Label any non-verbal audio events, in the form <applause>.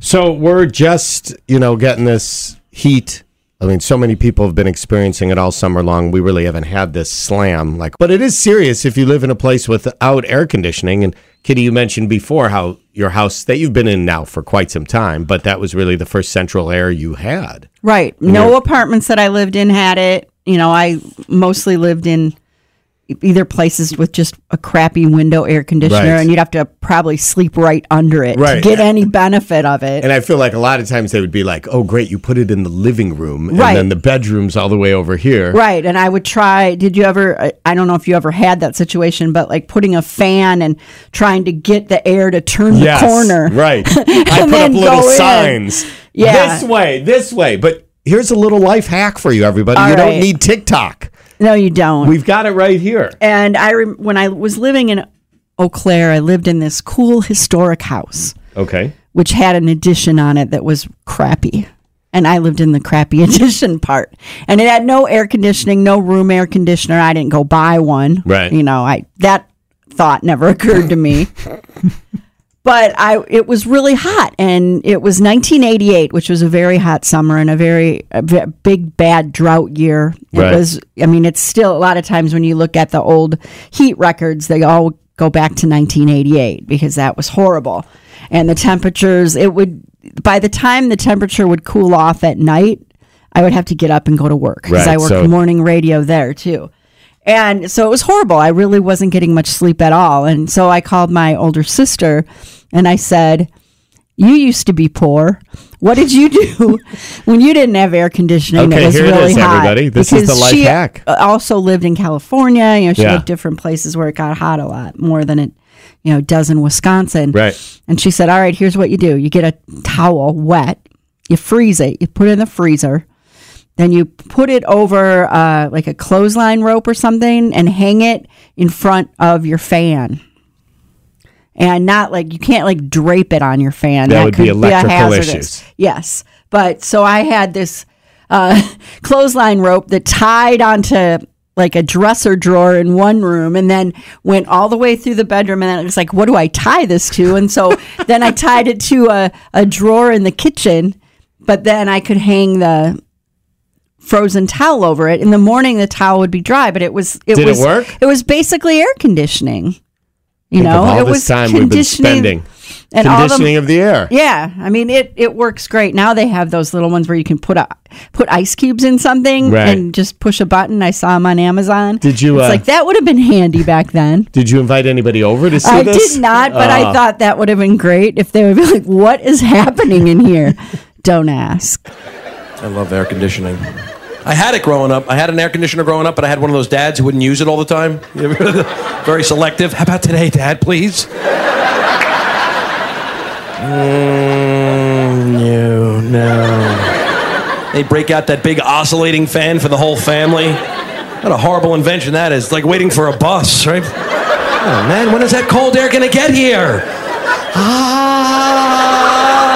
So we're just, you know, getting this heat. I mean, so many people have been experiencing it all summer long. We really haven't had this slam like but it is serious if you live in a place without air conditioning and Kitty you mentioned before how your house that you've been in now for quite some time, but that was really the first central air you had. Right. No apartments that I lived in had it. You know, I mostly lived in either places with just a crappy window air conditioner, Right. and you'd have to probably sleep right under it right. to get any benefit of it. And I feel like a lot of times they would be like, "Oh, great, you put it in the living room, and Right. then the bedroom's all the way over here." Right. And I would try, did you ever, I- don't know if you ever had that situation, but like putting a fan and trying to get the air to turn Yes, the corner. Right. <laughs> I put up little in. signs. Yeah. This way, this way. But here's a little life hack for you, everybody. All you don't need TikTok. No, you don't. We've got it right here. and I, rem- when I was living in Eau Claire, I lived in this cool historic house. Okay. which had an addition on it that was crappy. And I lived in the crappy <laughs> addition part. And it had no air conditioning, no room air conditioner. I didn't go buy one. Right. You know, I that thought never <laughs> occurred to me. <laughs> but I it was really hot and it was 1988, which was a very hot summer and a very a big bad drought year. It Right. was I mean, it's still a lot of times when you look at the old heat records, they all go back to 1988 because that was horrible. And the temperatures, it would by the time the temperature would cool off at night, I would have to get up and go to work because Right, I worked so- morning radio there too. And so it was horrible. I really wasn't getting much sleep at all. And so I called my older sister and I said, You used to be poor. What did you do <laughs> when you didn't have air conditioning Okay, that was here it really is, hot? everybody. This is the life she hack. Also lived in California. You know, she Yeah. lived different places where it got hot a lot more than it, you know, does in Wisconsin. Right. And she said, All right, here's what you do you get a towel wet, you freeze it, you put it in the freezer, then you put it over uh, like a clothesline rope or something and hang it in front of your fan. And not like you can't like drape it on your fan. That would be electrical hazardous. issues. Yes. But so I had this uh, <laughs> clothesline rope that tied onto like a dresser drawer in one room and then went all the way through the bedroom and then it was like what do i tie this to and so <laughs> then i tied it to a, a drawer in the kitchen but then i could hang the frozen towel over it in the morning the towel would be dry but it was it Did it was work? it was basically air conditioning you Think know of all it this was time we've been conditioning spending and all the- conditioning of the air. yeah, I mean it. It works great. Now they have those little ones where you can put a put ice cubes in something Right. and just push a button. I saw them on Amazon. Did you, It's uh, like that would have been handy back then. <laughs> Did you invite anybody over to see I this? did not, but I Oh. thought that would have been great if they would be like, "What is happening in here?" <laughs> Don't ask. I love air conditioning. I had it growing up. I had an air conditioner growing up, but I had one of those dads who wouldn't use it all the time. <laughs> Very selective. How about today, Dad, please? Mm, no, no. They break out that big oscillating fan for the whole family. What a horrible invention that is. It's like waiting for a bus, right? Oh, man, when is that cold air going to get here? Ah!